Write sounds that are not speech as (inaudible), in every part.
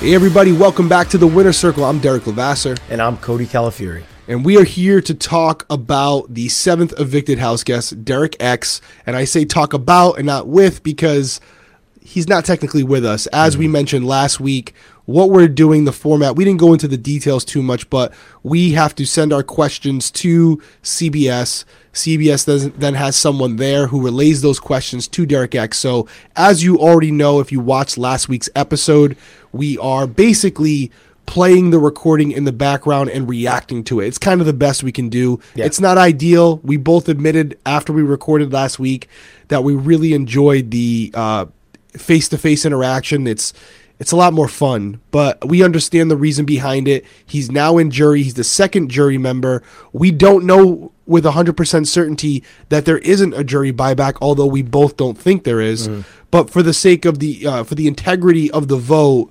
Hey, everybody, welcome back to the Winner Circle. I'm Derek Levasseur. And I'm Cody Calafiore. and we are here to talk about the seventh evicted house guest, Derek X. And I say talk about and not with because he's not technically with us. As we mm-hmm. mentioned last week, what we're doing, the format, we didn't go into the details too much, but we have to send our questions to CBS. CBS then has someone there who relays those questions to Derek X. So, as you already know, if you watched last week's episode, we are basically playing the recording in the background and reacting to it. It's kind of the best we can do. Yeah. It's not ideal. We both admitted after we recorded last week that we really enjoyed the uh, face-to-face interaction. It's it's a lot more fun, but we understand the reason behind it. He's now in jury. He's the second jury member. We don't know with 100% certainty that there isn't a jury buyback, although we both don't think there is. But for the sake of the uh, for the integrity of the vote,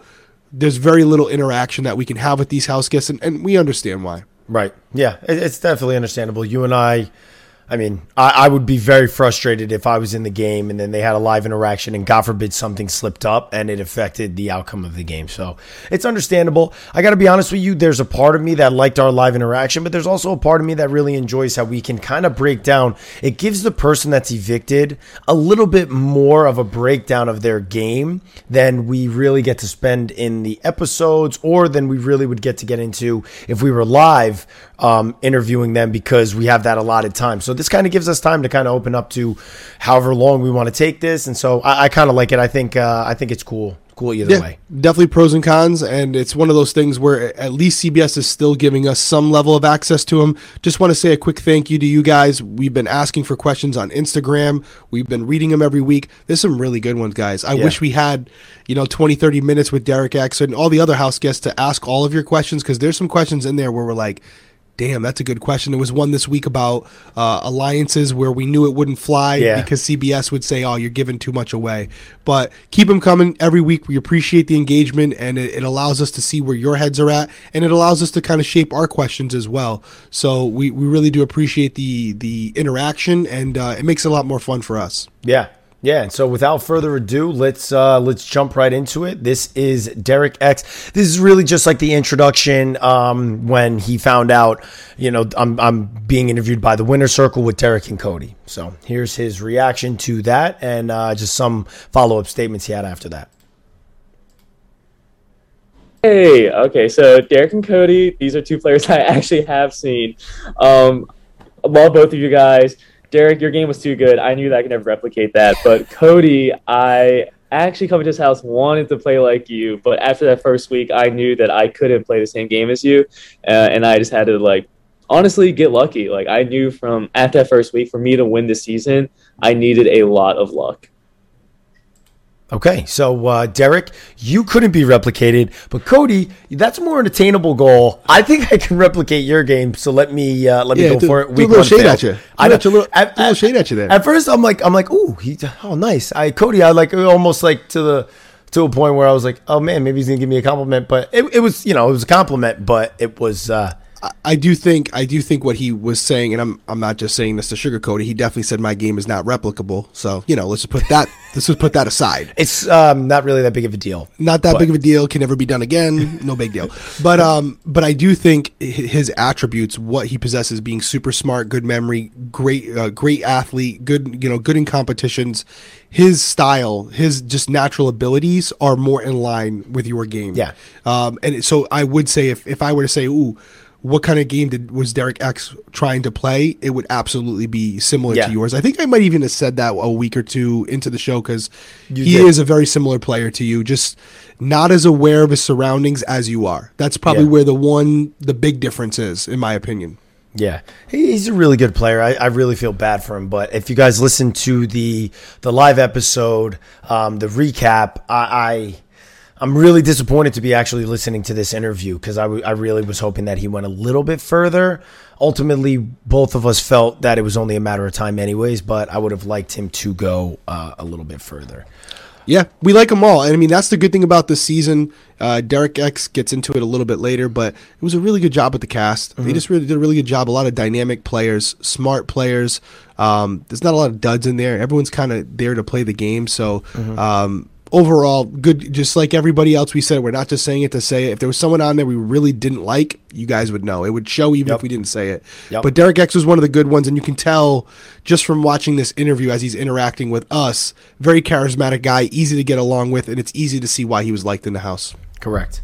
there's very little interaction that we can have with these house guests, and, and we understand why. Right. Yeah, it's definitely understandable. You and I, I mean, I, I would be very frustrated if I was in the game and then they had a live interaction and God forbid something slipped up and it affected the outcome of the game. So it's understandable. I got to be honest with you. There's a part of me that liked our live interaction, but there's also a part of me that really enjoys how we can kind of break down. It gives the person that's evicted a little bit more of a breakdown of their game than we really get to spend in the episodes or than we really would get to get into if we were live um, interviewing them because we have that allotted time. So this kind of gives us time to kind of open up to however long we want to take this. And so I, I kind of like it. I think uh, I think it's cool. Cool either way. definitely pros and cons, and it's one of those things where at least CBS is still giving us some level of access to them. Just want to say a quick thank you to you guys. We've been asking for questions on Instagram. We've been reading them every week. There's some really good ones, guys. I Yeah. wish we had, you know, 20, 30 minutes with Derek X and all the other house guests to ask all of your questions because there's some questions in there where we're like, Damn, that's a good question. There was one this week about uh, alliances where we knew it wouldn't fly Yeah. because CBS would say, "Oh, you're giving too much away." But keep them coming every week. We appreciate the engagement, and it, it allows us to see where your heads are at, and it allows us to kind of shape our questions as well. So we, we really do appreciate the the interaction, and uh, it makes it a lot more fun for us. Yeah. Yeah, and so without further ado, let's uh, let's jump right into it. This is Derek X. This is really just like the introduction um, when he found out, you know, I'm I'm being interviewed by the Winner Circle with Derek and Cody. So here's his reaction to that, and uh, just some follow up statements he had after that. Hey, okay, so Derek and Cody, these are two players (laughs) I actually have seen. Um, love both of you guys. Derek, your game was too good. I knew that I could never replicate that. But Cody, I actually come to his house, wanted to play like you, but after that first week, I knew that I couldn't play the same game as you, uh, and I just had to like honestly get lucky. Like I knew from after that first week, for me to win the season, I needed a lot of luck. Okay, so uh, Derek, you couldn't be replicated, but Cody, that's more an attainable goal. I think I can replicate your game. So let me uh, let me Yeah, go do- for it. do a little shade fail. at you. I Do know a little- at, little shade at you there. At first, I'm like I'm like, ooh, he's oh nice. I Cody, I like almost like to the to a point where I was like, oh man, maybe he's gonna give me a compliment, but it, it was you know it was a compliment, but it was uh, I- do think I do think what he was saying, and I'm I'm not just saying this to sugarcoat it. He definitely said my game is not replicable. So you know, let's just put that (laughs) let's just put that aside. it's um, not really that big of a deal. not that But- big of a deal can never be done again no big deal (laughs) but um but i do think his attributes what he possesses being super smart good memory great uh, great athlete good you know good in competitions his style his just natural abilities are more in line with your game Yeah. um and so i would say if if i were to say ooh what kind of game did was Derek X trying to play? It would absolutely be similar Yeah. to yours. I think I might even have said that a week or two into the show because he did. is a very similar player to you, just not as aware of his surroundings as you are. That's probably Yeah. where the one, the big difference is, in my opinion. Yeah, he's a really good player. I, I really feel bad for him. But if you guys listen to the the live episode, um, the recap, I, I I'm really disappointed to be actually listening to this interview because I, w- I really was hoping that he went a little bit further. Ultimately, both of us felt that it was only a matter of time, anyways. But I would have liked him to go uh, a little bit further. Yeah, we like them all. And I mean, that's the good thing about this season. Uh, Derek X gets into it a little bit later, but it was a really good job with the cast. They just really did a really good job. A lot of dynamic players, smart players. Um, there's not a lot of duds in there. Everyone's kind of there to play the game. So um, overall, good. Just like everybody else, we said we're not just saying it to say it. If there was someone on there we really didn't like, you guys would know. It would show even Yep. if we didn't say it. Yep. But Derek X was one of the good ones, and you can tell just from watching this interview as he's interacting with us. Very charismatic guy, easy to get along with, and it's easy to see why he was liked in the house. Correct.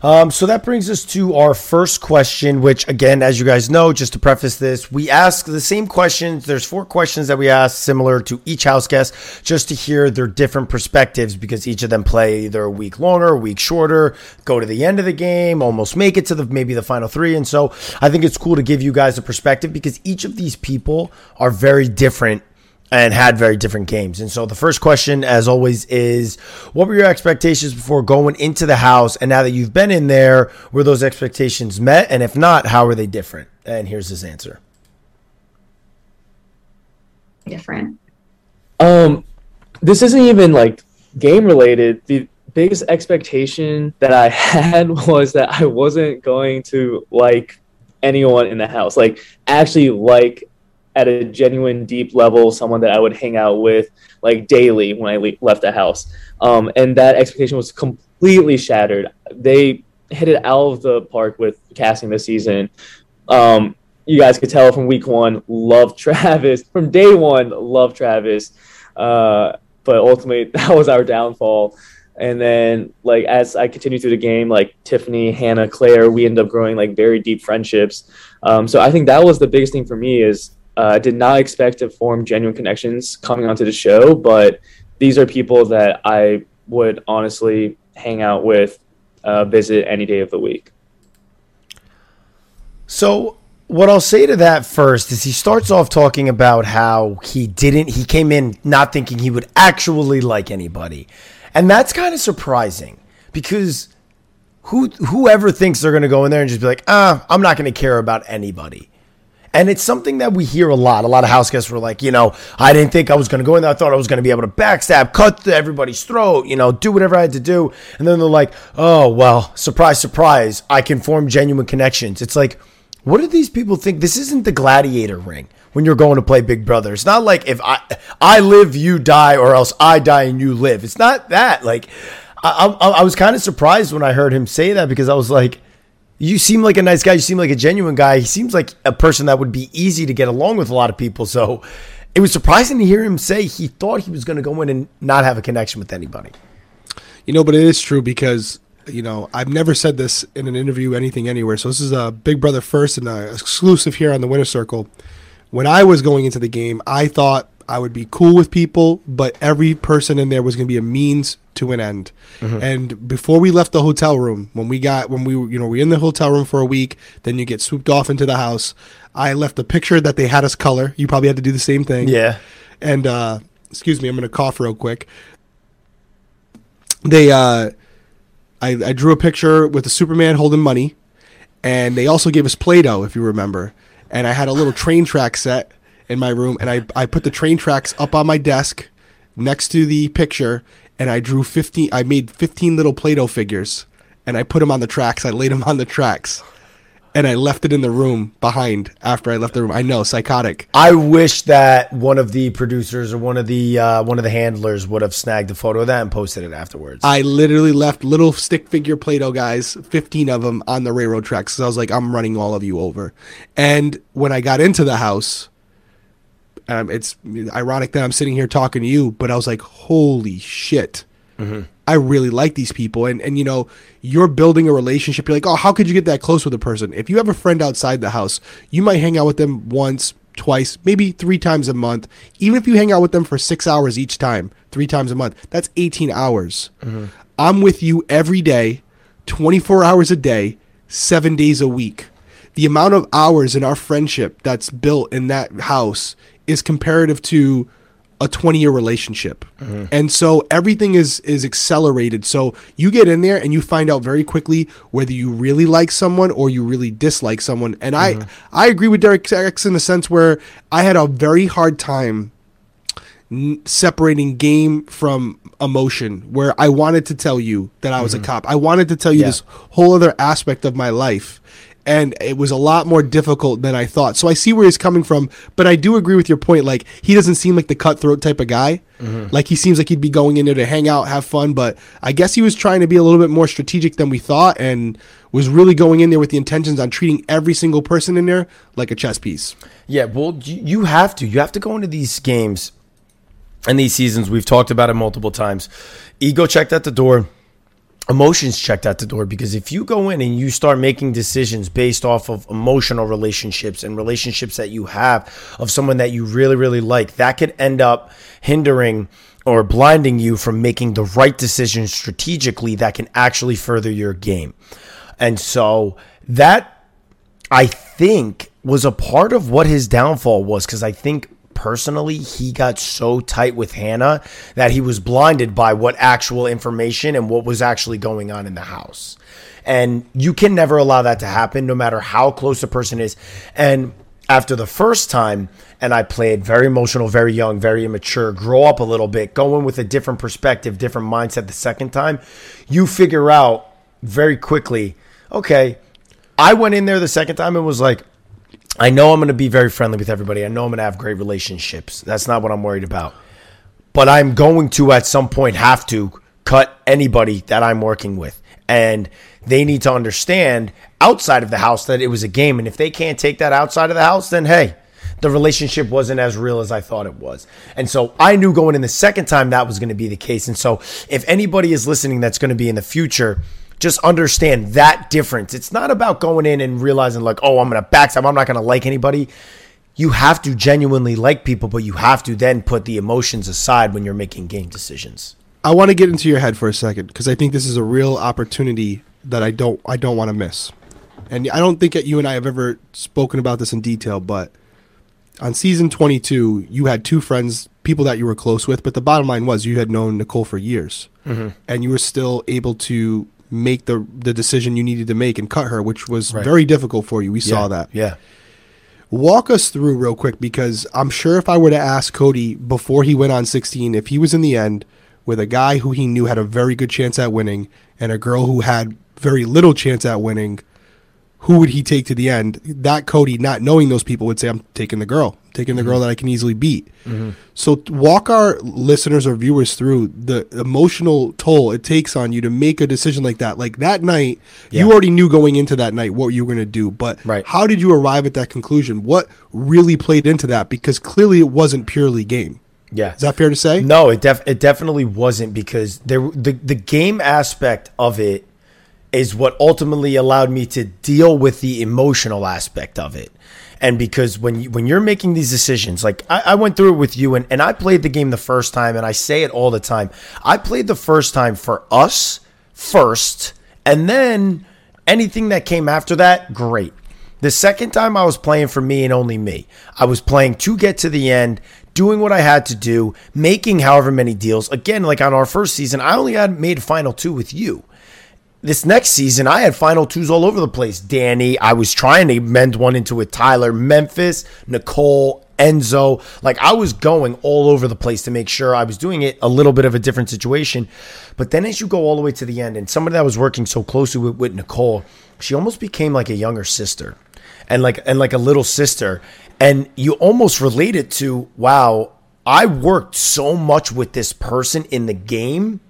Um, so that brings us to our first question, which, again, as you guys know, just to preface this, we ask the same questions. There's four questions that we ask similar to each house guest, just to hear their different perspectives because each of them play either a week longer, a week shorter, go to the end of the game, almost make it to the maybe the final three. And so I think it's cool to give you guys a perspective because each of these people are very different and had very different games. And so the first question, as always, is what were your expectations before going into the house? And now that you've been in there, were those expectations met? And if not, how are they different? And here's his answer. different. Um, this isn't even like game related. The biggest expectation that I (laughs) had was that I wasn't going to like anyone in the house. Like actually like at a genuine deep level someone that I would hang out with like daily when I le- left the house. Um, and that expectation was completely shattered. They hit it out of the park with casting this season. Um, you guys could tell from week one, love (laughs) Travis. From day one, love Travis. Uh, but ultimately, (laughs) that was our downfall. And then, like as I continued through the game, like Tiffany, Hannah, Claire, we ended up growing like very deep friendships. Um, so I think that was the biggest thing for me is uh, I did not expect to form genuine connections coming onto the show, but these are people that I would honestly hang out with, uh, visit any day of the week. So what I'll say to that first is he starts off talking about how he didn't he came in not thinking he would actually like anybody. And that's kind of surprising because who whoever thinks they're going to go in there and just be like, "Ah, I'm not going to care about anybody." And it's something that we hear a lot. A lot of house guests were like, you know, I didn't think I was going to go in there. I thought I was going to be able to backstab, cut everybody's throat, you know, do whatever I had to do. And then they're like, oh, well, surprise, surprise, I can form genuine connections. It's like, what do these people think? This isn't the gladiator ring when you're going to play Big Brother. It's not like if I I live, you die, or else I die and you live. It's not that. Like, I, I, I was kind of surprised when I heard him say that because I was like, you seem like a nice guy. You seem like a genuine guy. He seems like a person that would be easy to get along with a lot of people. So it was surprising to hear him say he thought he was going to go in and not have a connection with anybody. You know, but it is true because you know I've never said this in an interview, anything, anywhere. So this is a Big Brother first and a exclusive here on the Winner Circle. When I was going into the game, I thought I would be cool with people, but every person in there was going to be a means to an end. And before we left the hotel room, when we got when we were, you know we were in the hotel room for a week, then you get swooped off into the house. I left a picture that they had us color. You probably had to do the same thing. Yeah. And uh, excuse me, I'm gonna cough real quick. They uh, I, I drew a picture with a Superman holding money, and they also gave us Play-Doh, if you remember. And I had a little train track set in my room, and I I put the train tracks up on my desk next to the picture, and I drew 15. I made 15 little Play-Doh figures, and I put them on the tracks. I laid them on the tracks. And I left it in the room behind after I left the room. I know, psychotic. I wish that one of the producers or one of the uh, one of the handlers would have snagged a photo of that and posted it afterwards. I literally left little stick figure Play-Doh guys, 15 of them on the railroad tracks. So I was like, I'm running all of you over. And when I got into the house, um, it's ironic that I'm sitting here talking to you, but I was like, holy shit. I really like these people. And, and, you know, you're building a relationship. You're like, oh, how could you get that close with a person? If you have a friend outside the house, you might hang out with them once, twice, maybe three times a month. Even if you hang out with them for six hours each time, three times a month, that's 18 hours. I'm with you every day, 24 hours a day, seven days a week. The amount of hours in our friendship that's built in that house is comparative to a 20 year relationship. Mm-hmm. And so everything is is accelerated. So you get in there and you find out very quickly whether you really like someone or you really dislike someone. And I mm-hmm. I agree with Derek X in the sense where I had a very hard time n- separating game from emotion where I wanted to tell you that I was a mm-hmm. cop. I wanted to tell you Yeah. this whole other aspect of my life. And it was a lot more difficult than I thought. So I see where he's coming from, but I do agree with your point. Like he doesn't seem like the cutthroat type of guy. Mm-hmm. Like he seems like he'd be going in there to hang out, have fun, but I guess he was trying to be a little bit more strategic than we thought, and was really going in there with the intentions on treating every single person in there like a chess piece. Yeah, well, you you have to. You have to go into these games and these seasons. We've talked about it multiple times. Ego checked at the door. Emotions checked at the door because if you go in and you start making decisions based off of emotional relationships and relationships that you have of someone that you really, really like, that could end up hindering or blinding you from making the right decisions strategically that can actually further your game. And so that I think was a part of what his downfall was because I think personally he got so tight with Hannah that he was blinded by what actual information and what was actually going on in the house. And you can never allow that to happen no matter how close a person is. And after the first time, and I played very emotional, very young, very immature, grow up a little bit, go in with a different perspective, different mindset the second time, you figure out very quickly, okay, I went in there the second time and was like, I know I'm going to be very friendly with everybody. I know I'm going to have great relationships. That's not what I'm worried about. But I'm going to, at some point, have to cut anybody that I'm working with. And they need to understand outside of the house that it was a game. And if they can't take that outside of the house, then hey, the relationship wasn't as real as I thought it was. And so I knew going in the second time that was going to be the case. And so if anybody is listening that's going to be in the future, just understand that difference. It's not about going in and realizing like, oh, I'm going to backstab. I'm not going to like anybody. You have to genuinely like people, but you have to then put the emotions aside when you're making game decisions. I want to get into your head for a second because I think this is a real opportunity that I don't I don't want to miss. And I don't think that you and I have ever spoken about this in detail, but on season 22, you had two friends, people that you were close with, but the bottom line was you had known Nicole for years. Mm-hmm. And you were still able to make the the decision you needed to make and cut her, which was Right. very difficult for you. We saw that. Yeah. Walk us through real quick because I'm sure if I were to ask Cody before he went on 16, if he was in the end with a guy who he knew had a very good chance at winning and a girl who had very little chance at winning, who would he take to the end? That Cody, not knowing those people, would say, I'm taking the girl, I'm taking the girl that I can easily beat. Mm-hmm. So, walk our listeners or viewers through the emotional toll it takes on you to make a decision like that. Like that night, you already knew going into that night what you were going to do, but Right. how did you arrive at that conclusion? What really played into that? Because clearly it wasn't purely game. Yeah. Is that fair to say? No, it def- it definitely wasn't because there the the game aspect of it is what ultimately allowed me to deal with the emotional aspect of it. And because when you, when you're making these decisions, like I, I went through it with you, and, and I played the game the first time, and I say it all the time. I played the first time for us first, and then anything that came after that, great. The second time I was playing for me and only me. I was playing to get to the end, doing what I had to do, making however many deals. Again, like on our first season, I only had made final two with you. This next season, I had final twos all over the place. Danny, I was trying to mend one into with Tyler, Memphis, Nicole, Enzo. Like I was going all over the place to make sure I was doing it a little bit of a different situation. But then as you go all the way to the end, and somebody that was working so closely with, with Nicole, she almost became like a younger sister and like and like a little sister. And you almost relate it to, wow, I worked so much with this person in the game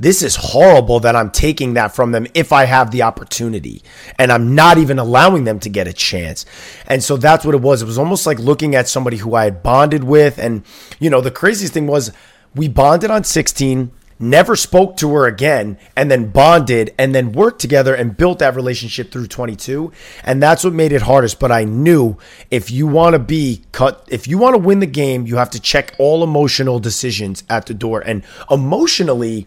this is horrible that I'm taking that from them if I have the opportunity and I'm not even allowing them to get a chance. And so that's what it was. It was almost like looking at somebody who I had bonded with. And, you know, the craziest thing was we bonded on 16, never spoke to her again, and then bonded and then worked together and built that relationship through 22. And that's what made it hardest. But I knew if you want to be cut, if you want to win the game, you have to check all emotional decisions at the door. And emotionally,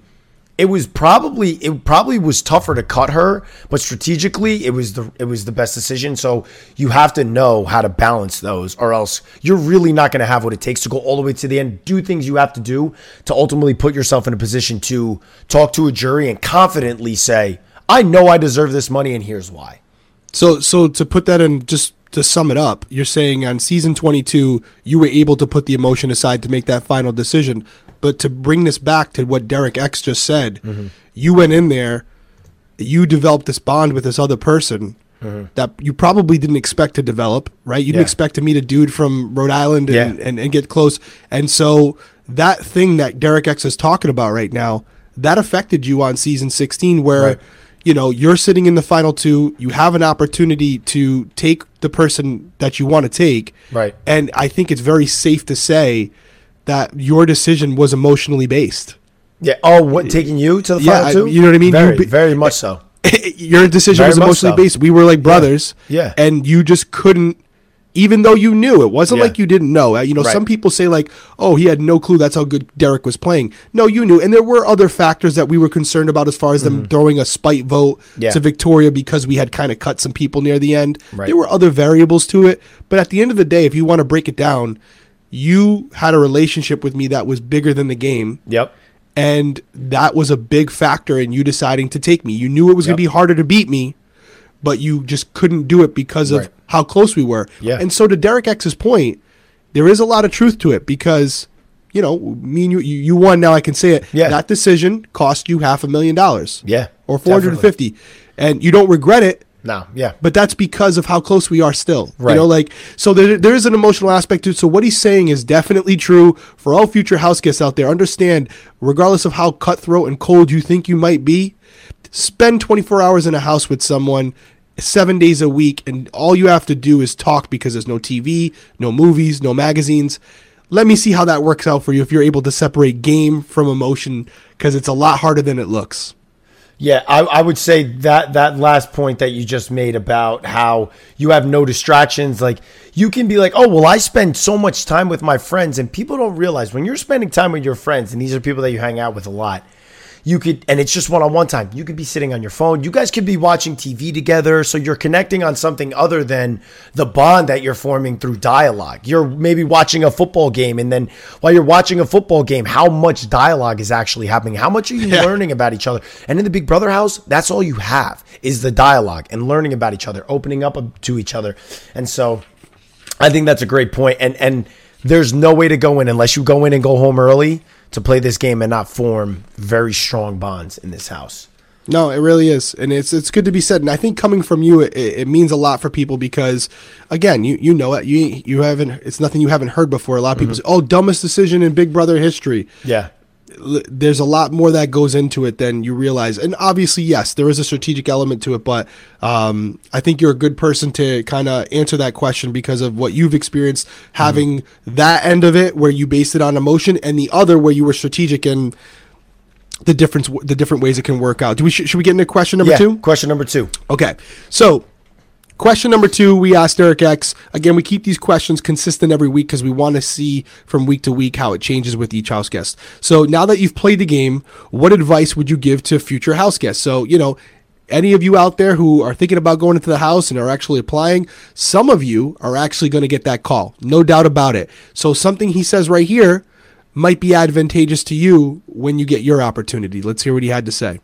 it was probably it probably was tougher to cut her, but strategically it was the it was the best decision. So you have to know how to balance those, or else you're really not going to have what it takes to go all the way to the end. Do things you have to do to ultimately put yourself in a position to talk to a jury and confidently say, "I know I deserve this money, and here's why." So, so to put that in, just to sum it up, you're saying on season 22, you were able to put the emotion aside to make that final decision. But to bring this back to what Derek X just said, you went in there, you developed this bond with this other person, that you probably didn't expect to develop, right? You didn't Mm-hmm. Yeah. expect to meet a dude from Rhode Island and, Yeah. and, and get close. And so that thing that Derek X is talking about right now, that affected you on season 16 where Right. you know, you're sitting in the final two, you have an opportunity to take the person that you want to take. Right. And I think it's very safe to say that your decision was emotionally based. Yeah. Oh, what taking you to the Yeah, final I- two? you know what I mean? Very, You very much so. (laughs) your decision Very was emotionally so. based. We were like brothers. Yeah. And you just couldn't even though you knew it wasn't Yeah. like you didn't know. You know, Right. some people say like, "Oh, he had no clue that's how good Derek was playing." No, you knew. And there were other factors that we were concerned about as far as them throwing a spite vote Mm-hmm. Yeah. to Victoria because we had kind of cut some people near the end. Right. There were other variables to it, but at the end of the day, if you want to break it down, you had a relationship with me that was bigger than the game. Yep. And that was a big factor in you deciding to take me. You knew it was going to be harder to beat me, but you just couldn't do it because of Right. how close we were. Yeah. And so to Derek X's point, there is a lot of truth to it because, you know, me and you, you, won. Now I can say it. Yeah. That decision cost you half a million dollars. Yeah, Or 450. And you don't regret it, No. Yeah. but that's because of how close we are still. Right. You know, like so there, there is an emotional aspect to it. So what he's saying is definitely true for all future house guests out there. Understand, regardless of how cutthroat and cold you think you might be, spend 24 hours in a house with someone seven days a week, and all you have to do is talk because there's no TV, no movies, no magazines. Let me see how that works out for you if you're able to separate game from emotion because it's a lot harder than it looks. Yeah, I, I would say that that last point that you just made about how you have no distractions, like you can be like, oh well, I spend so much time with my friends, and people don't realize when you're spending time with your friends, and these are people that you hang out with a lot. You could, and it's just one on one time. You could be sitting on your phone. You guys could be watching TV together. So you're connecting on something other than the bond that you're forming through dialogue. You're maybe watching a football game. And then while you're watching a football game, how much dialogue is actually happening? How much are you Yeah. learning about each other? And in the Big Brother house, that's all you have is the dialogue and learning about each other, opening up to each other. And so I think that's a great point. And and there's no way to go in unless you go in and go home early to play this game and not form very strong bonds in this house. No, it really is, and it's it's good to be said. And I think coming from you, it, it means a lot for people because, again, you you know it. You you haven't. It's nothing you haven't heard before. A lot of people mm-hmm. say, "Oh, dumbest decision in Big Brother history." Yeah. There's a lot more that goes into it than you realize. And obviously, yes, there is a strategic element to it. But um, I think you're a good person to kind of answer that question because of what you've experienced having that end of it, where you based it on emotion, and the other where you were strategic and the difference, the different ways it can work out. Do we should, should we get into question number yeah. two? Question number two. Okay. So, question number two, we asked Derek X. Again, we keep these questions consistent every week because we want to see from week to week how it changes with each house guest. So, now that you've played the game, what advice would you give to future house guests? So, you know, any of you out there who are thinking about going into the house and are actually applying, some of you are actually going to get that call. No doubt about it. So, something he says right here might be advantageous to you when you get your opportunity. Let's hear what he had to say.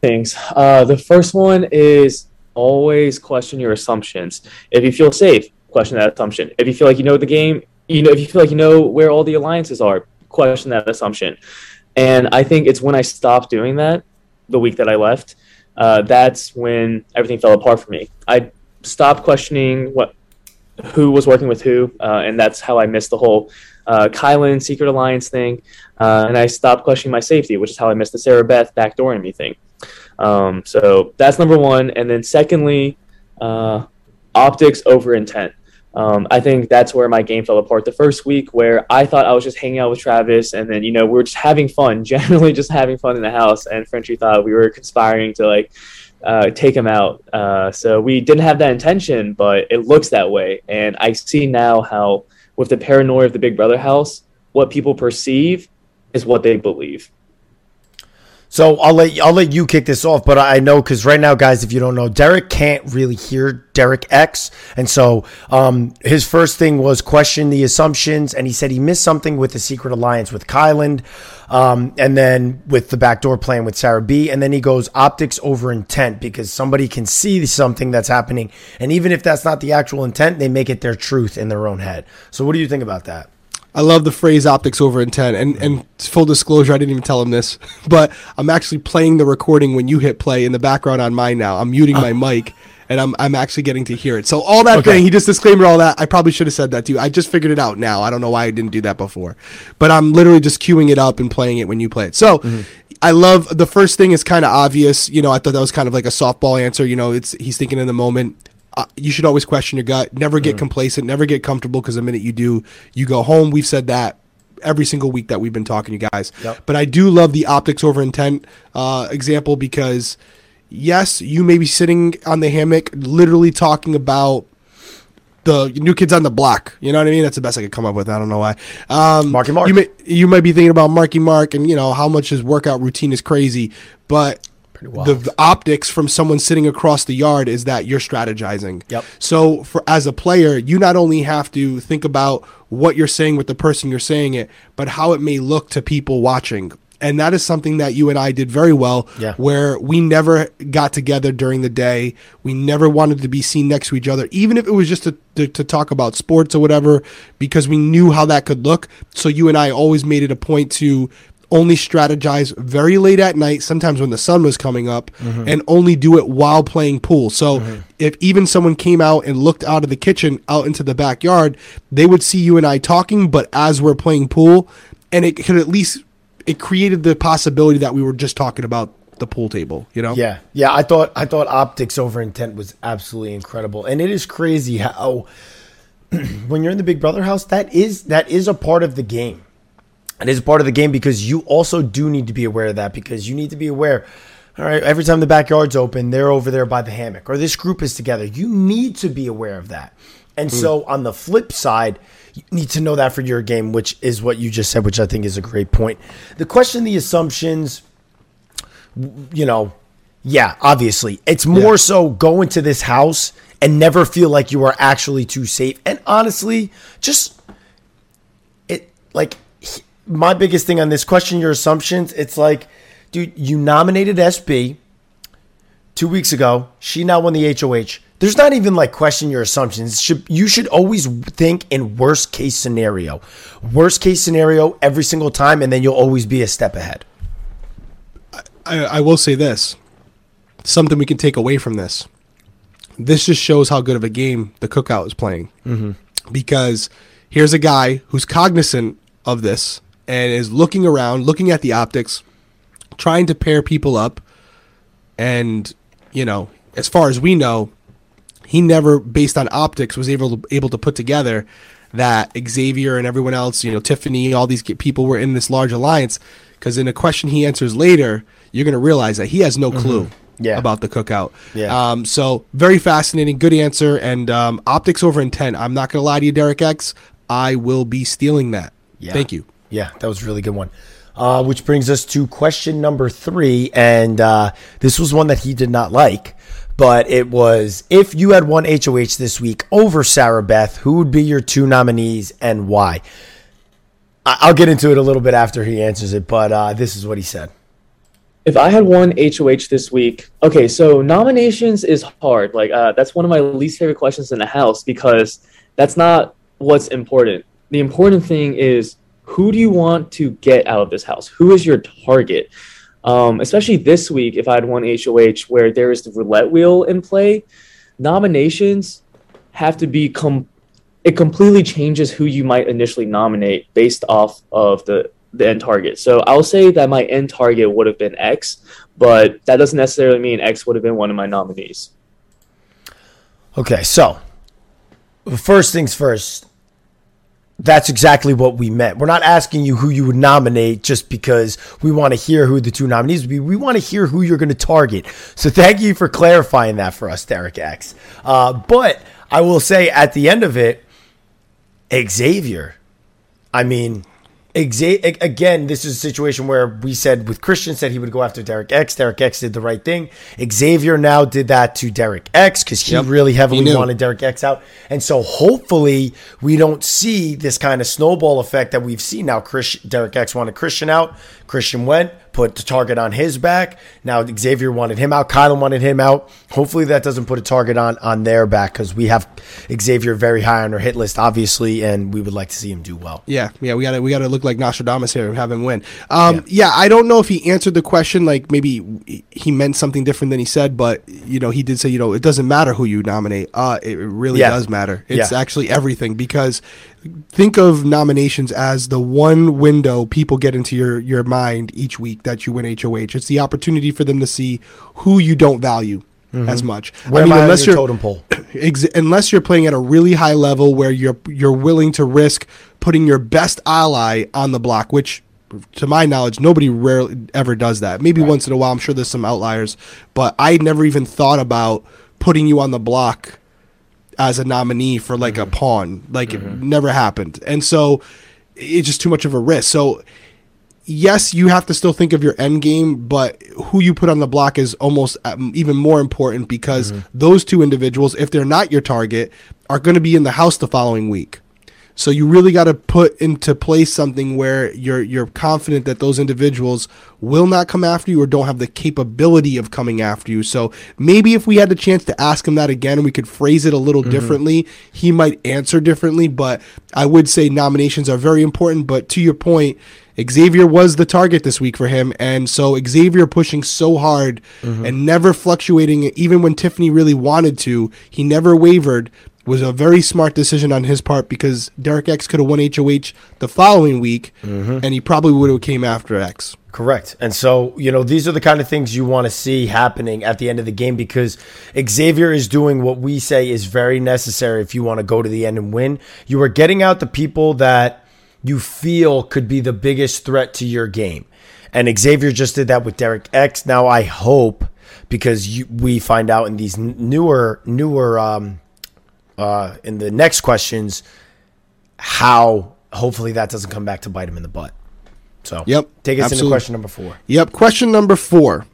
things. Uh, the first one is always question your assumptions. If you feel safe, question that assumption. If you feel like you know the game, you know if you feel like you know where all the alliances are, question that assumption. And I think it's when I stopped doing that, the week that I left, uh, that's when everything fell apart for me. I stopped questioning what who was working with who, uh, and that's how I missed the whole uh, Kyland Secret Alliance thing. Uh, and I stopped questioning my safety, which is how I missed the Sarah Beth backdooring me thing. Um, so that's number one. And then secondly, uh, optics over intent. Um, I think that's where my game fell apart the first week, where I thought I was just hanging out with Travis, and then you know we were just having fun, (laughs) generally just having fun in the house. And Frenchie thought we were conspiring to like uh, take him out. Uh, so we didn't have that intention, but it looks that way. And I see now how, with the paranoia of the Big Brother house, what people perceive is what they believe. So I'll let I'll let you kick this off, but I know because right now, guys, if you don't know, Derek can't really hear Derek X, and so um, his first thing was question the assumptions, and he said he missed something with the secret alliance with Kyland, um, and then with the backdoor plan with Sarah B, and then he goes optics over intent because somebody can see something that's happening, and even if that's not the actual intent, they make it their truth in their own head. So what do you think about that? I love the phrase optics over intent. And, and full disclosure, I didn't even tell him this, (laughs) but I'm actually playing the recording when you hit play in the background on mine now. I'm muting my ah. mic and I'm I'm actually getting to hear it. So all that Okay. thing, he just disclaimed all that. I probably should have said that to you. I just figured it out now. I don't know why I didn't do that before, but I'm literally just queuing it up and playing it when you play it. So. Mm-hmm. I love the first thing is kind of obvious. You know, I thought that was kind of like a softball answer. You know, it's he's thinking in the moment. Uh, you should always question your gut. Never get complacent. Never get comfortable because the minute you do, you go home. We've said that every single week that we've been talking to you guys. Yep. But I do love the optics over intent uh, example because, yes, you may be sitting on the hammock, literally talking about the new kids on the block. You know what I mean? That's the best I could come up with. I don't know why. Um, Marky Mark. You may you might be thinking about Marky Mark and you know how much his workout routine is crazy, but. The, the optics from someone sitting across the yard is that you're strategizing. Yep. So for as a player, you not only have to think about what you're saying with the person you're saying it, but how it may look to people watching. And that is something that you and I did very well. Yeah. Where we never got together during the day. We never wanted to be seen next to each other, even if it was just to, to, to talk about sports or whatever, because we knew how that could look. So you and I always made it a point to only strategize very late at night, sometimes when the sun was coming up, mm-hmm. and only do it while playing pool. So mm-hmm. if even someone came out and looked out of the kitchen out into the backyard, they would see you and I talking, but as we're playing pool, and it could at least it created the possibility that we were just talking about the pool table, you know? Yeah, yeah. I thought I thought optics over intent was absolutely incredible, and it is crazy how (clears throat) when you're in the Big Brother house, that is that is a part of the game. It is a part of the game because you also do need to be aware of that because you need to be aware. All right, every time the backyard's open, they're over there by the hammock, or this group is together. You need to be aware of that. And so, hmm. on the flip side, you need to know that for your game, which is what you just said, which I think is a great point. The question, the assumptions, you know, yeah, obviously. It's more Yeah. so go into this house and never feel like you are actually too safe. And honestly, just it like my biggest thing on this question your assumptions, it's like dude, you nominated SB 2 weeks ago. She now won the HOH. There's not even like question your assumptions. Should you should always think in worst case scenario. Worst case scenario every single time and then you'll always be a step ahead. I, I will say this something we can take away from this. This just shows how good of a game the cookout is playing. Mm-hmm. Because here's a guy who's cognizant of this and is looking around, looking at the optics, trying to pair people up. And, you know, as far as we know, he never, based on optics, was able to, able to put together that Xavier and everyone else, you know, Tiffany, all these people were in this large alliance. Because in a question he answers later, you're going to realize that he has no clue Yeah. about the cookout. Yeah. Um, so very fascinating, good answer, and um, optics over intent. I'm not going to lie to you, Derek X. I will be stealing that. Yeah. Thank you. Yeah, that was a really good one. Uh, which brings us to question number three. And uh, this was one that he did not like, but it was if you had won HOH this week over Sarah Beth, who would be your two nominees and why? I- I'll get into it a little bit after he answers it, but uh, this is what he said. If I had won HOH this week, okay, so nominations is hard. Like uh, that's one of my least favorite questions in the house because that's not what's important. The important thing is who do you want to get out of this house? Who is your target? Um, especially this week, if I had won HOH, where there is the roulette wheel in play, nominations have to be com- it completely changes who you might initially nominate based off of the the end target. So I'll say that my end target would have been X, but that doesn't necessarily mean X would have been one of my nominees. Okay, so first things first. That's exactly what we meant. We're not asking you who you would nominate just because we want to hear who the two nominees would be. We want to hear who you're going to target. So thank you for clarifying that for us, Derek X. Uh, but I will say at the end of it, Xavier. I mean, again, this is a situation where we said with Christian said he would go after Derek X. Derek X did the right thing. Xavier now did that to Derek X because he Yep. really heavily He wanted Derek X out. And so hopefully we don't see this kind of snowball effect that we've seen now. Chris, Derek X wanted Christian out. Christian went, put the target on his back. Now Xavier wanted him out. Kyland wanted him out. Hopefully that doesn't put a target on on their back because we have Xavier very high on our hit list, obviously, and we would like to see him do well. Yeah, yeah, we gotta we gotta look like Nostradamus here and have him win. Um, yeah. I don't know if he answered the question. Like maybe he meant something different than he said, but you know he did say you know it doesn't matter who you nominate. Uh, it really Yeah. does matter. It's Yeah. actually everything because think of nominations as the one window people get into your your mind each week that you win HOH. It's the opportunity for them to see who you don't value. As much. Mm-hmm. Where am I unless your you're totem pole? (clears throat) ex- unless you're playing at a really high level where you're you're willing to risk putting your best ally on the block, which to my knowledge nobody rarely ever does that. Maybe once in a while, I'm sure there's some outliers, but I never even thought about putting you on the block as a nominee for like a mm-hmm. pawn. Like it mm-hmm. never happened. And so it's just too much of a risk. So yes, you have to still think of your end game, but who you put on the block is almost um, even more important because mm-hmm. those two individuals, if they're not your target, are going to be in the house the following week. So you really got to put into place something where you're you're confident that those individuals will not come after you or don't have the capability of coming after you. So maybe if we had the chance to ask him that again we could phrase it a little mm-hmm. differently, he might answer differently, but I would say nominations are very important, but to your point, Xavier was the target this week for him, and so Xavier pushing so hard mm-hmm. and never fluctuating, even when Tiffany really wanted to, he never wavered. Was a very smart decision on his part because Derek X could have won HOH the following week, and he probably would have came after X. Correct. And so, you know, these are the kind of things you want to see happening at the end of the game because Xavier is doing what we say is very necessary if you want to go to the end and win. You are getting out the people that you feel could be the biggest threat to your game. And Xavier just did that with Derek X. Now I hope because you, we find out in these newer newer um uh in the next questions how hopefully that doesn't come back to bite him in the butt. So, Yep, Take us into question number 4. Yep. Question number four.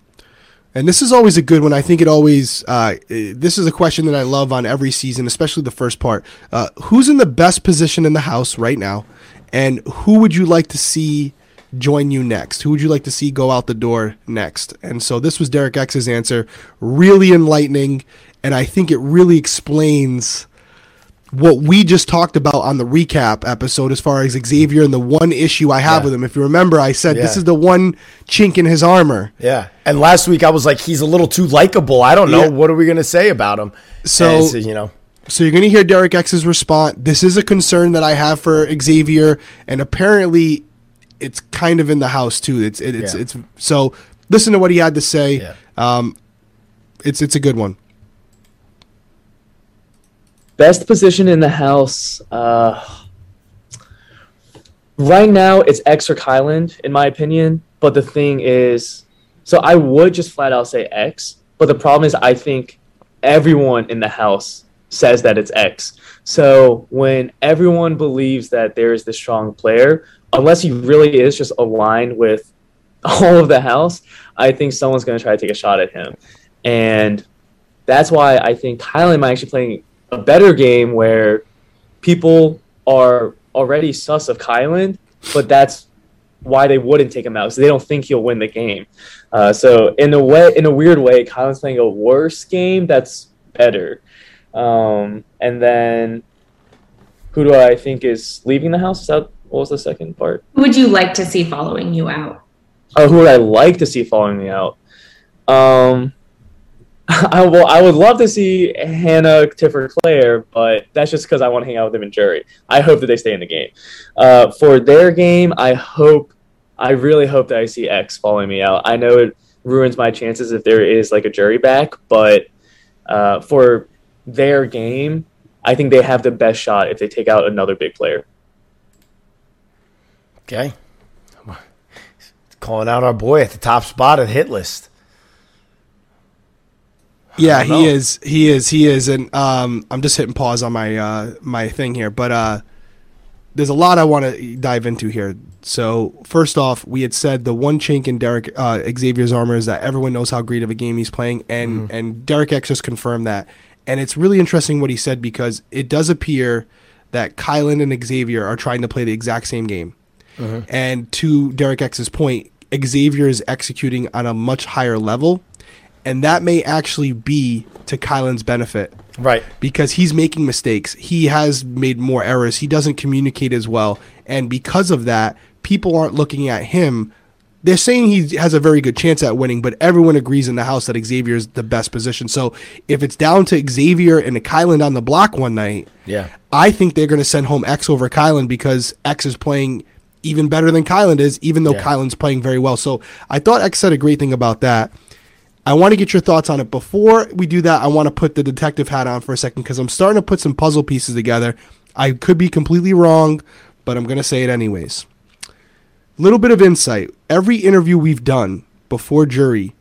And this is always a good one. I think it always, uh, this is a question that I love on every season, especially the first part. Uh, who's in the best position in the house right now? And who would you like to see join you next? Who would you like to see go out the door next? And so this was Derek X's answer. Really enlightening. And I think it really explains what we just talked about on the recap episode as far as Xavier and the one issue I have Yeah. with him. If you remember, I said this is the one chink in his armor. Yeah. And last week I was like, he's a little too likable. I don't know. Yeah. What are we going to say about him? So- you know, So you're going to hear Derek X's response. This is a concern that I have for Xavier, and apparently, it's kind of in the house too. It's it, it's Yeah. it's so. Listen to what he had to say. Yeah. Um, it's it's a good one. Best position in the house. Uh, right now, it's X or Kyland, in my opinion. But the thing is, so I would just flat out say X. But the problem is, I think everyone in the house says that it's X. So when everyone believes that there is this strong player, unless he really is just aligned with (laughs) all of the house, I think someone's going to try to take a shot at him. And that's why I think Kyland might actually playing a better game where people are already sus of Kyland, but that's why they wouldn't take him out So they don't think he'll win the game. Uh, so in a way, in a weird way, Kyland's playing a worse game that's better. Um, and then who do I think is leaving the house? Is that what was the second part? Who would you like to see following you out? Oh, who would I like to see following me out? Um, (laughs) I will. I would love to see Hannah, Tiffer, Claire, but that's just because I want to hang out with them in jury. I hope that they stay in the game. Uh, for their game, I hope. I really hope that I see X following me out. I know it ruins my chances if there is like a jury back, but uh, for their game, I think they have the best shot if they take out another big player. okay. Calling out our boy at the top spot of the hit list. Yeah, he know. is. He is. He is. And um, I'm just hitting pause on my uh, my thing here, but uh, there's a lot I want to dive into here. So first off, we had said the one chink in Derek uh, Xavier's armor is that everyone knows how great of a game he's playing, and and Derek X just confirmed that. And it's really interesting what he said because it does appear that Kyland and Xavier are trying to play the exact same game. And to Derek X's point, Xavier is executing on a much higher level, and that may actually be to Kyland's benefit Right. because he's making mistakes. He has made more errors. He doesn't communicate as well. And because of that, people aren't looking at him. They're saying he has a very good chance at winning, but everyone agrees in the house that Xavier is the best position. So if it's down to Xavier and Kyland on the block one night, Yeah. I think they're going to send home X over Kyland because X is playing even better than Kyland is, even though Yeah. Kyland's playing very well. So I thought X said a great thing about that. I want to get your thoughts on it. Before we do that, I want to put the detective hat on for a second because I'm starting to put some puzzle pieces together. I could be completely wrong, but I'm going to say it anyways. Little bit of insight. Every interview we've done before jury,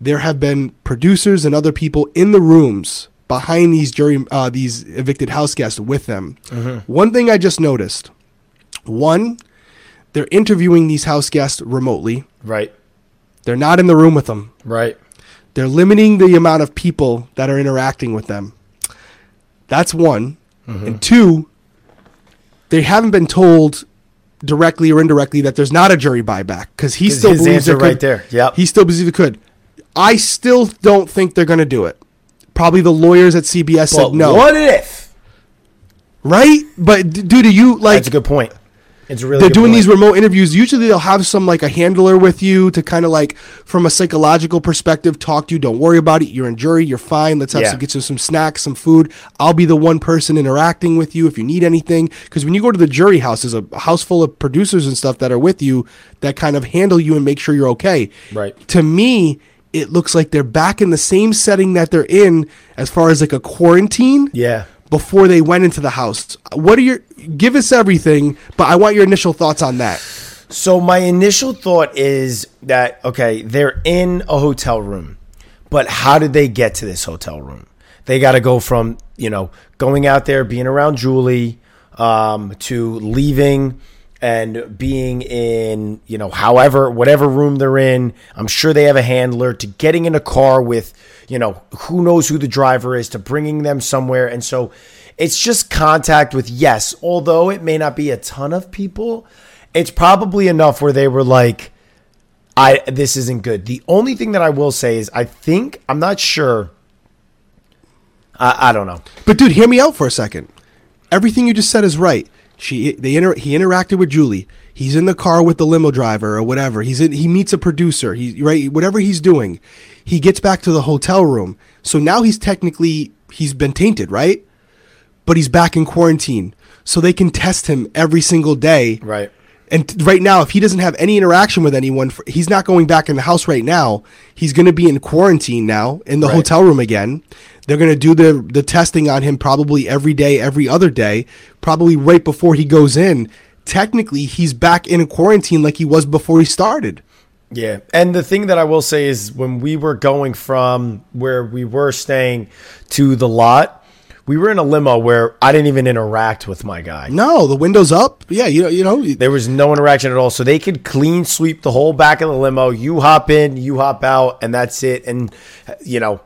there have been producers and other people in the rooms behind these jury, uh, these evicted house guests with them. One thing I just noticed: one, they're interviewing these house guests remotely. Right. They're not in the room with them. Right. They're limiting the amount of people that are interacting with them. That's one. Mm-hmm. And two, they haven't been told directly or indirectly that there's not a jury buyback because he still believes there could- right there. Yep. He still believes it could. I still don't think they're going to do it. Probably the lawyers at CBS But said no. what if? Right? But dude, do you like That's a good point. It's really they're doing point. these remote interviews. Usually they'll have some like a handler with you to kind of like from a psychological perspective talk to you. Don't worry about it. You're in jury. You're fine. Let's have Yeah. some get you some snacks some food. I'll be the one person interacting with you if you need anything. Because when you go to the jury house there's a house full of producers and stuff that are with you that kind of handle you and make sure you're okay. Right. to me it looks like they're back in the same setting that they're in as far as like a quarantine. Yeah. Before they went into the house. What are your give us everything, but I want your initial thoughts on that. So my initial thought is that okay, they're in a hotel room, but how did they get to this hotel room? They got to go from you know going out there, being around Julie, um, to leaving and being in you know however whatever room they're in. I'm sure they have a handler to getting in a car with you know who knows who the driver is to bringing them somewhere, and so it's just contact with yes, although it may not be a ton of people it's probably enough where they were like i this isn't good the only thing that i will say is i think i'm not sure i, I don't know But dude, hear me out for a second. Everything you just said is right. She they inter, he interacted with Julie. He's in the car with the limo driver or whatever. He's in, he meets a producer. He right whatever he's doing. He gets back to the hotel room. So now he's technically he's been tainted, right? But he's back in quarantine. So they can test him every single day. right And right now, if he doesn't have any interaction with anyone, for, he's not going back in the house right now. He's going to be in quarantine now in the Right. hotel room again. They're going to do the the testing on him probably every day, every other day, probably right before he goes in. Technically, he's back in a quarantine like he was before he started. yeah and the thing that i will say is when we were going from where we were staying to the lot we were in a limo where i didn't even interact with my guy No, the window's up. Yeah, you know, you know. There was no interaction at all. So they could clean sweep the whole back of the limo. You hop in, you hop out, and that's it. And, you know,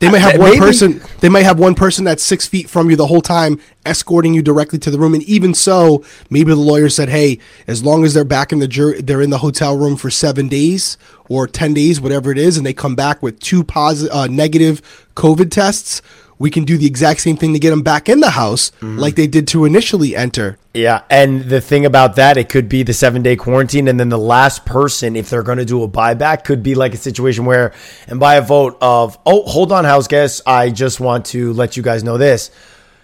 They might have one maybe- person. They might have one person that's six feet from you the whole time, escorting you directly to the room. And even so, maybe the lawyer said, "Hey, as long as they're back in the jury, they're in the hotel room for seven days or ten days, whatever it is, and they come back with two positive, uh, negative COVID tests, we can do the exact same thing to get them back in the house, Mm-hmm. like they did to initially enter." Yeah, and the thing about that, it could be the seven day quarantine, and then the last person, if they're going to do a buyback, could be like a situation where, and by a vote of, oh, hold on, house guests, I just want to let you guys know this.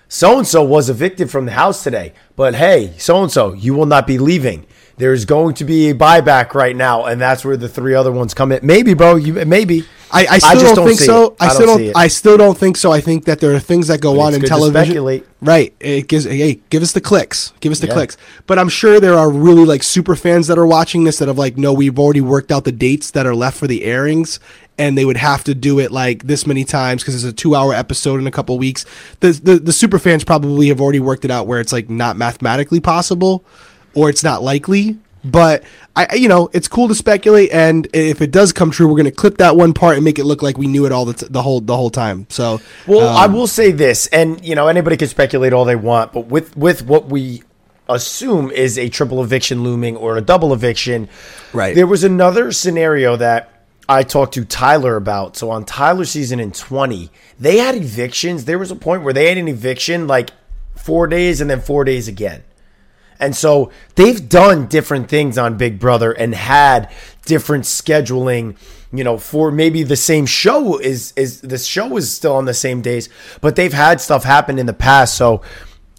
So and so was evicted from the house today, but hey, so and so, you will not be leaving. There's going to be a buyback right now, and that's where the three other ones come in. Maybe, bro, you maybe. I, I still just don't, think see so. it. I, still don't. it. I still don't think so. I think that there are things that go But on in television. Right. It gives. Hey, give us the clicks. Give us the Yeah. clicks. But I'm sure there are really like super fans that are watching this that have like, no, we've already worked out the dates that are left for the airings, and they would have to do it like this many times because it's a two hour episode in a couple weeks. The, the the super fans probably have already worked it out where it's like not mathematically possible, or it's not likely. But I, I- you know, it's cool to speculate, and if it does come true, we're gonna clip that one part and make it look like we knew it all the, t- the whole the whole time. So, Well, I um, will say this, and you know anybody can speculate all they want, but with with what we assume is a triple eviction looming or a double eviction. Right. There was another scenario that I talked to Tyler about. So on Tyler season in 20, they had evictions. There was a point where they had an eviction like four days and then four days again. And so they've done different things on Big Brother and had different scheduling, you know, for maybe the same show is is the show is still on the same days, but they've had stuff happen in the past. So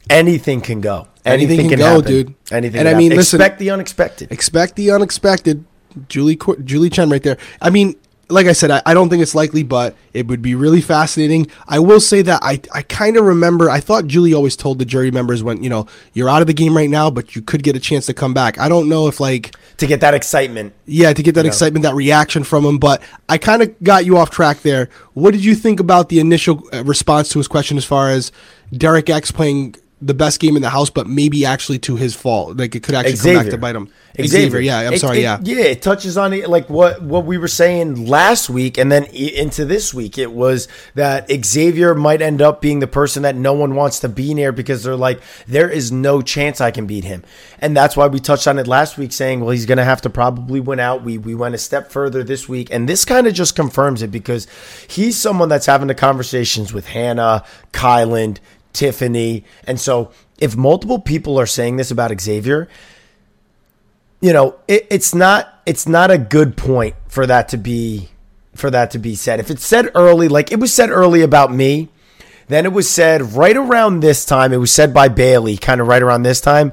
anything can go. Anything can go, happen. dude. Anything. And can I mean, happen. listen- expect the unexpected. expect the unexpected. Julie Julie Chen right there. I mean, like I said, I, I don't think it's likely, but it would be really fascinating. I will say that I, I kind of remember. I thought Julie always told the jury members when you know you're out of the game right now, but you could get a chance to come back. I don't know if like to get that excitement. yeah to get that excitement, that reaction from him. But I kind of got you off track there. What did you think about the initial uh, response to his question as far as Derek X playing? The best game in the house, but maybe actually to his fault. Like it could actually come back to bite him. Xavier, yeah, I'm It- sorry, it- yeah. yeah. It touches on it, like what what we were saying last week, and then into this week. It was that Xavier might end up being the person that no one wants to be near because they're like, there is no chance I can beat him, and that's why we touched on it last week, saying, well, he's going to have to probably win out. We we went a step further this week, and this kind of just confirms it because he's someone that's having the conversations with Hannah, Kyland, Tiffany, and so if multiple people are saying this about Xavier you know, it, it's not it's not a good point for that to be for that to be said. If it's said early, like it was said early about me, then it was said right around this time. It was said by Bailey, kind of right around this time.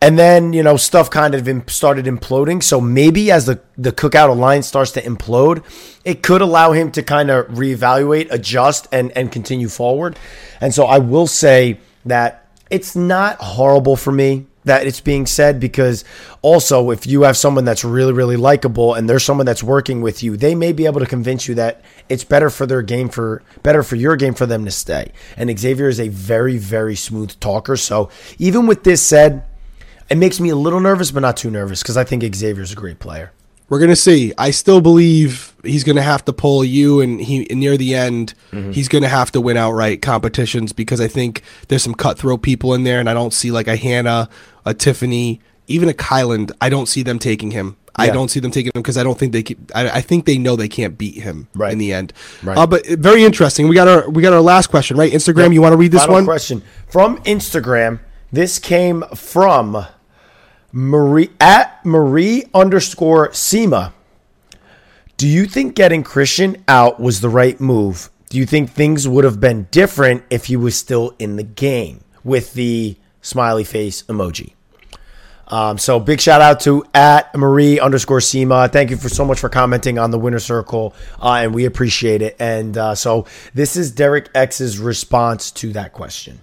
And then, you know, stuff kind of started imploding. So maybe as the, the cookout alliance starts to implode, it could allow him to kind of reevaluate, adjust, and, and continue forward. And so I will say that it's not horrible for me that it's being said because also if you have someone that's really really likable and there's someone that's working with you they may be able to convince you that it's better for their game for better for your game for them to stay and Xavier is a very very smooth talker so even with this said it makes me a little nervous but not too nervous because I think Xavier's a great player We're gonna see. I still believe he's gonna have to pull you, and he near the end, he's gonna have to win outright competitions because I think there's some cutthroat people in there, and I don't see like a Hannah, a Tiffany, even a Kyland. I don't see them taking him. I don't see them taking him because I don't think they. Can, I, I think they know they can't beat him Right. in the end. Right. Uh, but very interesting. We got our we got our last question right. Instagram. You want to read this Final one? question from Instagram. This came from Marie at Marie underscore Sema. Do you think getting Christian out was the right move? Do you think things would have been different if he was still in the game with the smiley face emoji? Um, so big shout out to at Marie underscore Sema. Thank you for so much for commenting on the winner circle, uh, and we appreciate it. And uh, so this is Derek X's response to that question.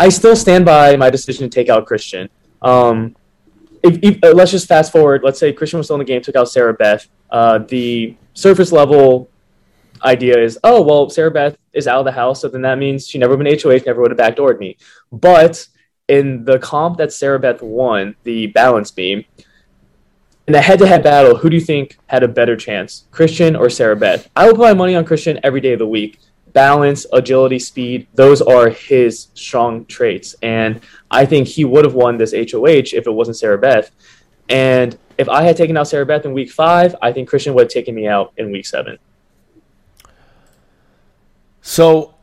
I still stand by my decision to take out Christian. Um, if, if, uh, let's just fast forward. Let's say Christian was still in the game, took out Sarah Beth. Uh, the surface level idea is, oh well, Sarah Beth is out of the house, so then that means she never been HOH, never would have backdoored me. But in the comp that Sarah Beth won, the balance beam, in the head-to-head battle, who do you think had a better chance, Christian or Sarah Beth? I would put my money on Christian every day of the week. Balance, agility, speed, those are his strong traits. And I think he would have won this HOH if it wasn't Sarah Beth. And if I had taken out Sarah Beth in week five, I think Christian would have taken me out in week seven. So,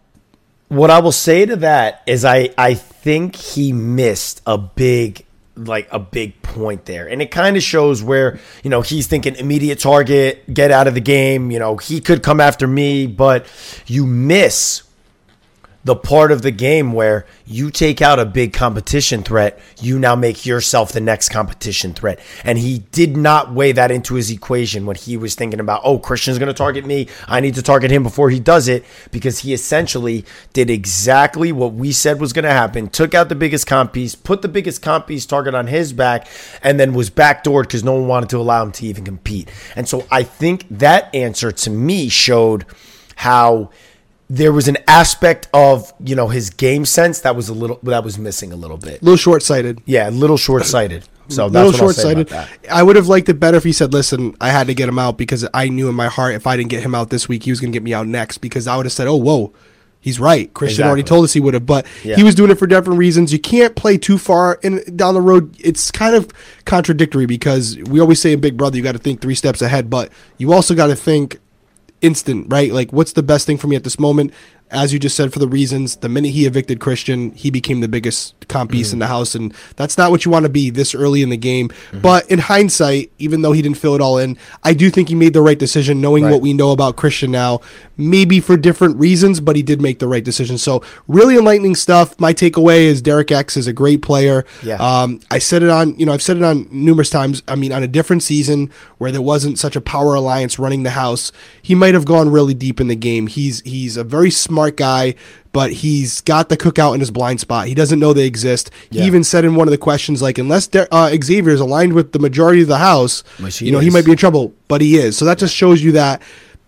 what I will say to that is, I I think he missed a big like a big point there, and it kind of shows where you know he's thinking immediate target, get out of the game. You know he could come after me, but you miss the part of the game where you take out a big competition threat, you now make yourself the next competition threat. And he did not weigh that into his equation when he was thinking about, oh, Christian's going to target me. I need to target him before he does it because he essentially did exactly what we said was going to happen. Took out the biggest comp piece, put the biggest comp piece target on his back, and then was backdoored because no one wanted to allow him to even compete. And so I think that answer to me showed how there was an aspect of you know his game sense that was a little that was missing a little bit. A little short sighted. Yeah, a little short sighted. So A that's little short sighted. that. I would have liked it better if he said, "Listen, I had to get him out because I knew in my heart if I didn't get him out this week, he was going to get me out next." Because I would have said, "Oh, whoa, He's right. Christian already told us he would have, but Yeah. he was doing it for different reasons. You can't play too far in down the road. It's kind of contradictory because we always say in Big Brother you got to think three steps ahead, but you also got to think instant, right? Like, what's the best thing for me at this moment? As you just said, for the reasons, the minute he evicted Christian, he became the biggest comp beast Mm-hmm. in the house, and that's not what you want to be this early in the game. But in hindsight, even though he didn't fill it all in, I do think he made the right decision, knowing Right. what we know about Christian now. Maybe for different reasons, but he did make the right decision. So, really enlightening stuff. My takeaway is Derek X is a great player. Yeah. Um, I said it on, you know, I've said it on numerous times. I mean, on a different season where there wasn't such a power alliance running the house, he might have gone really deep in the game. He's he's a very smart guy, but he's got the cookout in his blind spot. He doesn't know they exist. Yeah. He even said in one of the questions, like, unless De- uh, Xavier is aligned with the majority of the house, Which you know, he might be in trouble. But he is. So that just shows you that,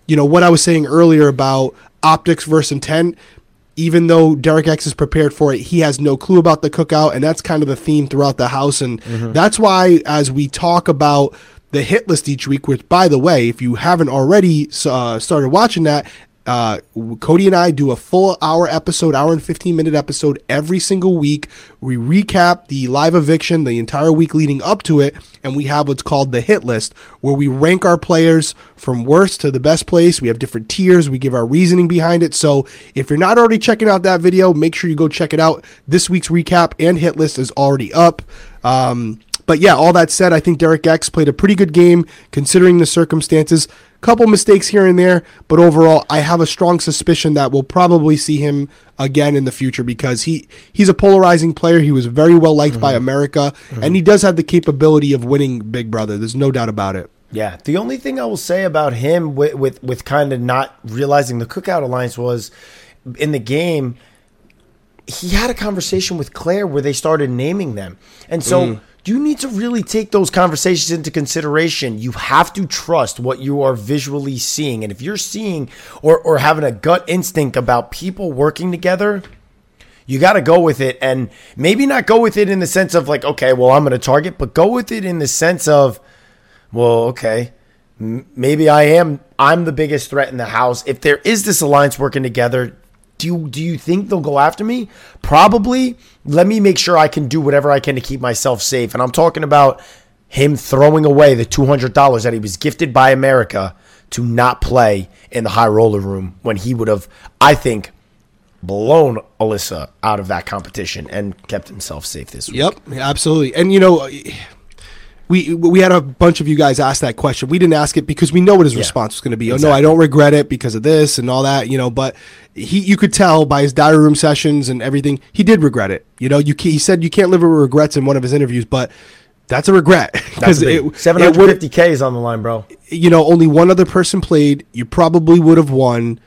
you know, what I was saying earlier about optics versus intent even though Derek X is prepared for it, he has no clue about the cookout, and that's kind of the theme throughout the house. And that's why, as we talk about the hit list each week, which, by the way, if you haven't already uh, started watching that, uh, Cody and I do a full hour episode, hour and 15 minute episode every single week. We recap the live eviction the entire week leading up to it, and we have what's called the hit list, where we rank our players from worst to the best place. We have different tiers, we give our reasoning behind it. So if you're not already checking out that video, make sure you go check it out. This week's recap and hit list is already up. Um, but yeah, all that said, I think Derek X played a pretty good game considering the circumstances. Couple mistakes here and there, but overall, I have a strong suspicion that we'll probably see him again in the future because he he's a polarizing player. He was very well liked by mm-hmm. America, mm-hmm. and he does have the capability of winning Big Brother. There's no doubt about it. Yeah, the only thing I will say about him with with, with kind of not realizing the Cookout Alliance was in the game. He had a conversation with Claire where they started naming them, and so mm. You need to really take those conversations into consideration. You have to trust what you are visually seeing, and if you're seeing or or having a gut instinct about people working together, you got to go with it. And maybe not go with it in the sense of like okay well i'm going to target but go with it in the sense of well okay maybe i am i'm the biggest threat in the house. If there is this alliance working together do you, do you think they'll go after me probably let me make sure i can do whatever i can to keep myself safe and i'm talking about him throwing away the $200 that he was gifted by america to not play in the high roller room when he would have i think blown Alyssa out of that competition and kept himself safe this week. Yep, absolutely. And you know, we we had a bunch of you guys ask that question. We didn't ask it because we know what his response was going to be. Oh no, I don't regret it because of this and all that. You know, but he you could tell by his diary room sessions and everything, he did regret it. You know, you he said you can't live with regrets in one of his interviews, but that's a regret (laughs) because it, it 750K is on the line, bro. you know, only one other person played, you probably would have won,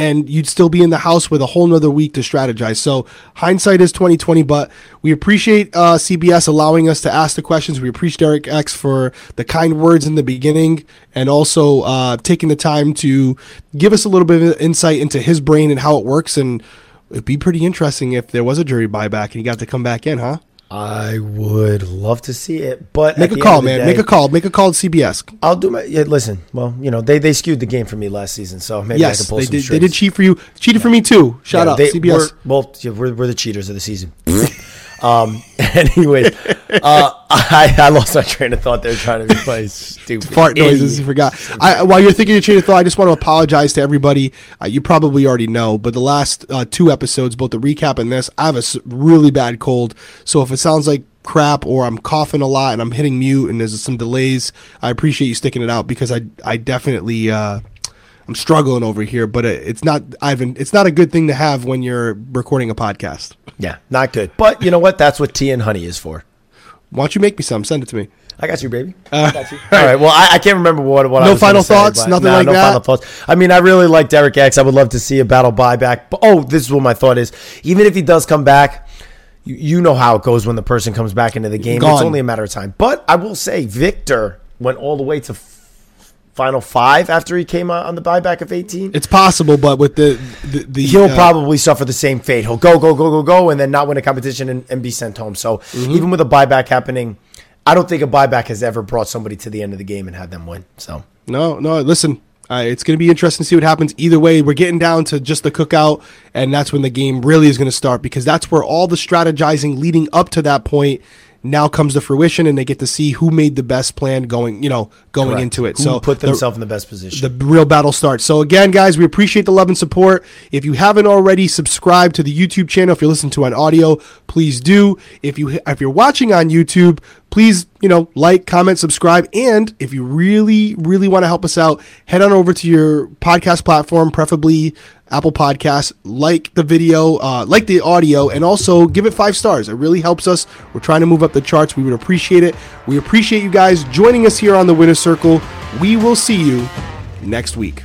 and you'd still be in the house with a whole nother week to strategize. So hindsight is twenty twenty, but we appreciate uh, CBS allowing us to ask the questions. We appreciate Derek X for the kind words in the beginning, and also uh, taking the time to give us a little bit of insight into his brain and how it works. And it'd be pretty interesting if there was a jury buyback and he got to come back in, huh? I would love to see it, but Make a call, end of the man. day, Make a call. Make a call to CBS. I'll do my. Yeah, listen, well, you know they they skewed the game for me last season, so maybe I can pull they some did. They did cheat for you. Cheated for me too. Shout Yeah, out they- CBS. We're, well, yeah, we're, we're the cheaters of the season. (laughs) um. (laughs) Anyways, (laughs) uh, I I lost my train of thought. They're trying to be play (laughs) stupid fart noises. You forgot. I, while you're thinking your chain of thought, I just want to apologize to everybody. Uh, you probably already know, but the last uh, two episodes, both the recap and this, I have a really bad cold. So if it sounds like crap or I'm coughing a lot and I'm hitting mute and there's some delays, I appreciate you sticking it out because I I definitely. Uh, I'm struggling over here, but it's not Ivan. It's not a good thing to have when you're recording a podcast. Yeah, not good. But you know what? That's what tea and honey is for. Why don't you make me some? Send it to me. I got you, baby. Uh, I got you. (laughs) All right. Well, I, I can't remember what. what I No was final thoughts? but- Nothing Nah, like no that? final thoughts. I mean, I really like Derek X. I would love to see a battle buyback. But oh, this is what my thought is. Even if he does come back, you, you know how it goes when the person comes back into the game. It's Gone. only a matter of time. But I will say, Victor went all the way to final five after he came out on the buyback of eighteen. It's possible, but with the the, the He'll uh, probably suffer the same fate. He'll go, go, go, go, go, and then not win a competition and, and be sent home. So Mm-hmm. even with a buyback happening, I don't think a buyback has ever brought somebody to the end of the game and had them win. So No, no. Listen, Uh, it's going to be interesting to see what happens. Either way, we're getting down to just the cookout, and that's when the game really is going to start because that's where all the strategizing leading up to that point now comes to fruition, and they get to see who made the best plan going, you know, going Correct. into it. Who so put the- themselves in the best position. the real battle starts. So again, guys, we appreciate the love and support. If you haven't already subscribed to the YouTube channel, if you're listening to on audio, please do. If you if you're watching on YouTube, please you know like, comment, subscribe, and if you really really want to help us out, head on over to your podcast platform, preferably Apple Podcasts. Like the video, uh, like the audio, and also give it five stars. It really helps us. We're trying to move up the charts. We would appreciate it. We appreciate you guys joining us here on the Winner Circle. We will see you next week.